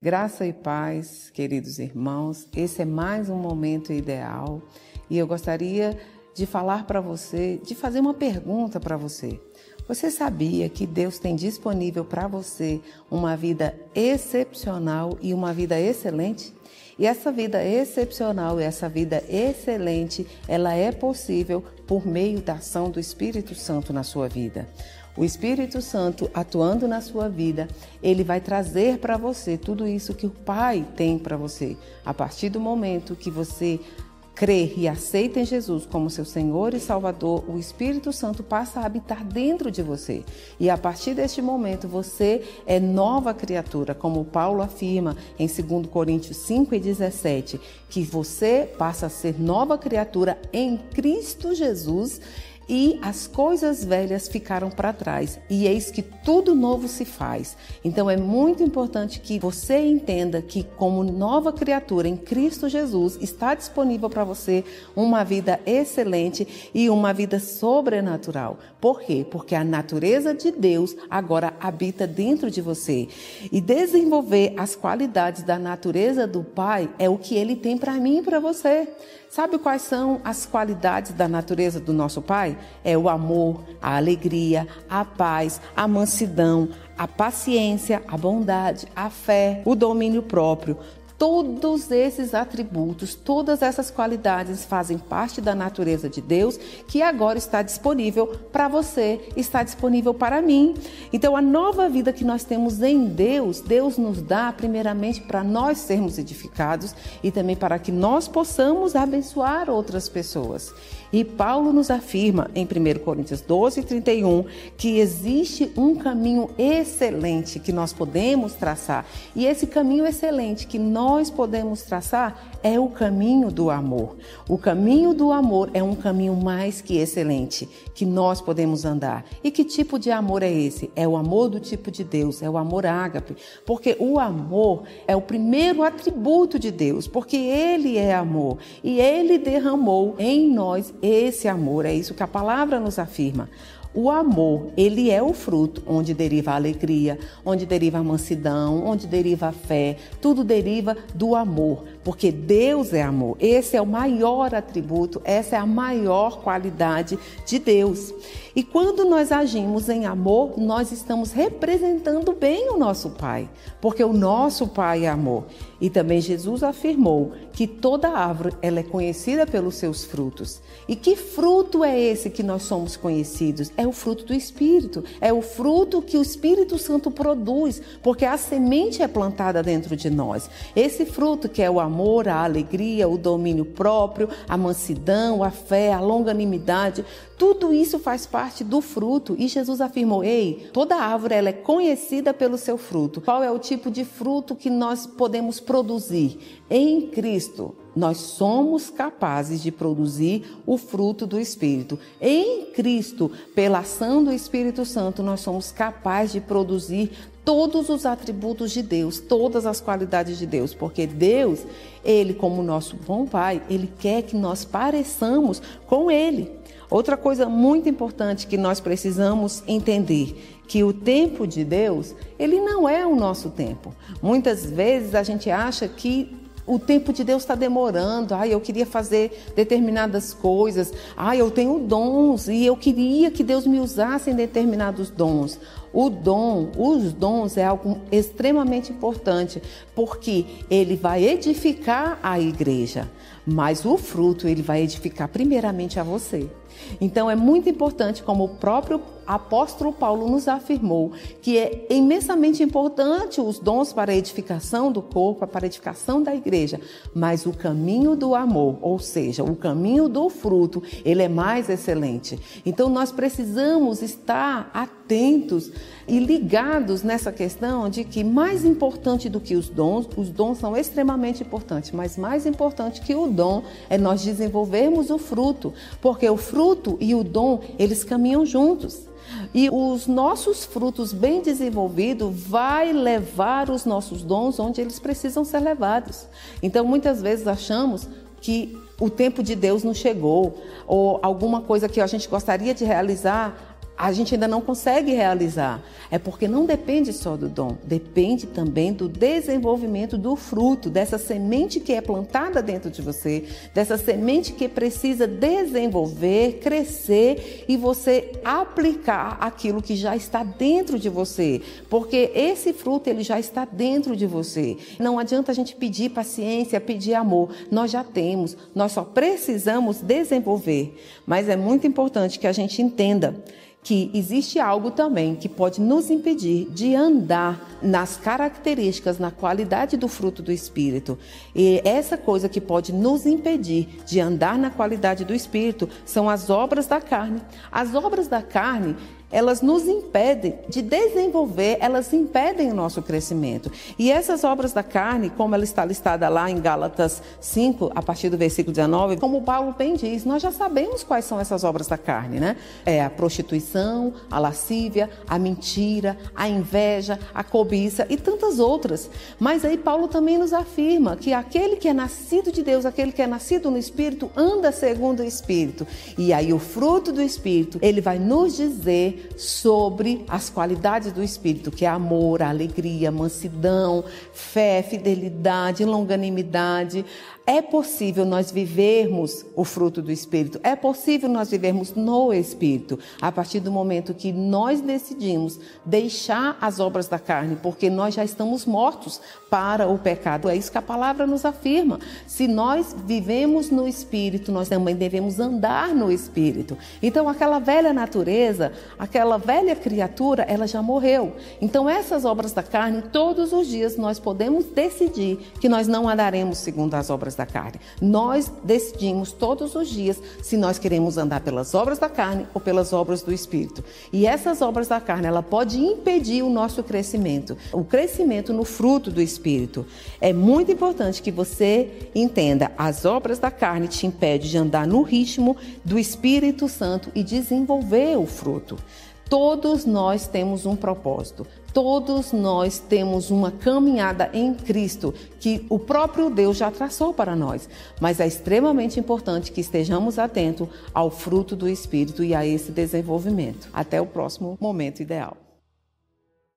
Graça e paz, queridos irmãos, esse é mais um momento ideal e eu gostaria de falar para você, de fazer uma pergunta para você. Você sabia que Deus tem disponível para você uma vida excepcional e uma vida excelente? E essa vida excepcional e essa vida excelente, ela é possível por meio da ação do Espírito Santo na sua vida. O Espírito Santo atuando na sua vida, ele vai trazer para você tudo isso que o Pai tem para você. A partir do momento que você crê e aceita em Jesus como seu Senhor e Salvador, o Espírito Santo passa a habitar dentro de você. E a partir deste momento você é nova criatura, como Paulo afirma em 2 Coríntios 5 e 17, que você passa a ser nova criatura em Cristo Jesus e as coisas velhas ficaram para trás, e eis que tudo novo se faz. Então é muito importante que você entenda que, como nova criatura em Cristo Jesus, está disponível para você uma vida excelente e uma vida sobrenatural. Por quê? Porque a natureza de Deus agora habita dentro de você. E desenvolver as qualidades da natureza do Pai é o que ele tem para mim e para você. Sabe quais são as qualidades da natureza do nosso Pai? É o amor, a alegria, a paz, a mansidão, a paciência, a bondade, a fé, o domínio próprio. Todos esses atributos, todas essas qualidades fazem parte da natureza de Deus que agora está disponível para você, está disponível para mim. Então, a nova vida que nós temos em Deus, Deus nos dá primeiramente para nós sermos edificados e também para que nós possamos abençoar outras pessoas. E Paulo nos afirma em 1 Coríntios 12, 31 que existe um caminho excelente que nós podemos traçar. E esse caminho excelente que nós podemos traçar é o caminho do amor. O caminho do amor é um caminho mais que excelente que nós podemos andar. E que tipo de amor é esse? É o amor do tipo de Deus, é o amor ágape, porque o amor é o primeiro atributo de Deus, porque ele é amor e ele derramou em nós esse amor. É isso que a palavra nos afirma. O amor, ele é o fruto onde deriva a alegria, onde deriva a mansidão, onde deriva a fé, tudo deriva do amor, porque Deus é amor. Esse é o maior atributo, essa é a maior qualidade de Deus. E quando nós agimos em amor, nós estamos representando bem o nosso Pai, porque o nosso Pai é amor. E também Jesus afirmou que toda árvore ela é conhecida pelos seus frutos. E que fruto é esse que nós somos conhecidos? É o fruto do Espírito, é o fruto que o Espírito Santo produz, porque a semente é plantada dentro de nós. Esse fruto que é o amor, a alegria, o domínio próprio, a mansidão, a fé, a longanimidade, tudo isso faz parte do fruto. E Jesus afirmou: "Ei, toda árvore ela é conhecida pelo seu fruto". Qual é o tipo de fruto que nós podemos produzir? Em Cristo, nós somos capazes de produzir o fruto do Espírito. Em Cristo, pela ação do Espírito Santo, nós somos capazes de produzir todos os atributos de Deus, todas as qualidades de Deus, porque Deus, ele como nosso bom pai, ele quer que nós pareçamos com ele. Outra coisa muito importante que nós precisamos entender que o tempo de Deus, ele não é o nosso tempo. Muitas vezes a gente acha que o tempo de Deus está demorando. Ai, eu queria fazer determinadas coisas. Ai, eu tenho dons e eu queria que Deus me usasse em determinados dons. O dom, os dons é algo extremamente importante, porque ele vai edificar a igreja, mas o fruto ele vai edificar primeiramente a você. Então é muito importante, como o próprio apóstolo Paulo nos afirmou, que é imensamente importante os dons para a edificação do corpo, para a edificação da igreja, mas o caminho do amor, ou seja, o caminho do fruto, ele é mais excelente. Então nós precisamos estar atentos e ligados nessa questão de que mais importante do que os dons, os dons são extremamente importantes, mas mais importante que o dom é nós desenvolvermos o fruto, porque o fruto e o dom, eles caminham juntos. E os nossos frutos bem desenvolvidos vai levar os nossos dons onde eles precisam ser levados. Então, muitas vezes achamos que o tempo de Deus não chegou, ou alguma coisa que a gente gostaria de realizar a gente ainda não consegue realizar. É porque não depende só do dom, depende também do desenvolvimento do fruto, dessa semente que é plantada dentro de você, dessa semente que precisa desenvolver, crescer e você aplicar aquilo que já está dentro de você, porque esse fruto ele já está dentro de você. Não adianta a gente pedir paciência, pedir amor, nós já temos, nós só precisamos desenvolver. Mas é muito importante que a gente entenda que existe algo também que pode nos impedir de andar nas características, na qualidade do fruto do Espírito. E essa coisa que pode nos impedir de andar na qualidade do Espírito são as obras da carne. As obras da carne elas nos impedem de desenvolver, elas impedem o nosso crescimento. E essas obras da carne, como ela está listada lá em Gálatas 5, a partir do versículo 19, como Paulo bem diz, nós já sabemos quais são essas obras da carne, né? É a prostituição, a lascívia, a mentira, a inveja, a cobiça e tantas outras. Mas aí Paulo também nos afirma que aquele que é nascido de Deus, aquele que é nascido no Espírito, anda segundo o Espírito. E aí o fruto do Espírito, ele vai nos dizer sobre as qualidades do Espírito, que é amor, alegria, mansidão, fé, fidelidade, longanimidade. É possível nós vivermos o fruto do Espírito, é possível nós vivermos no Espírito, a partir do momento que nós decidimos deixar as obras da carne, porque nós já estamos mortos para o pecado. É isso que a palavra nos afirma. Se nós vivemos no Espírito, nós também devemos andar no Espírito. Então, aquela velha natureza, aquela velha criatura, ela já morreu. Então, essas obras da carne, todos os dias nós podemos decidir que nós não andaremos segundo as obras da carne. Nós decidimos todos os dias se nós queremos andar pelas obras da carne ou pelas obras do Espírito. E essas obras da carne, ela pode impedir o nosso crescimento, o crescimento no fruto do Espírito. É muito importante que você entenda, as obras da carne te impedem de andar no ritmo do Espírito Santo e desenvolver o fruto. Todos nós temos um propósito. Todos nós temos uma caminhada em Cristo que o próprio Deus já traçou para nós. Mas é extremamente importante que estejamos atentos ao fruto do Espírito e a esse desenvolvimento. Até o próximo momento ideal.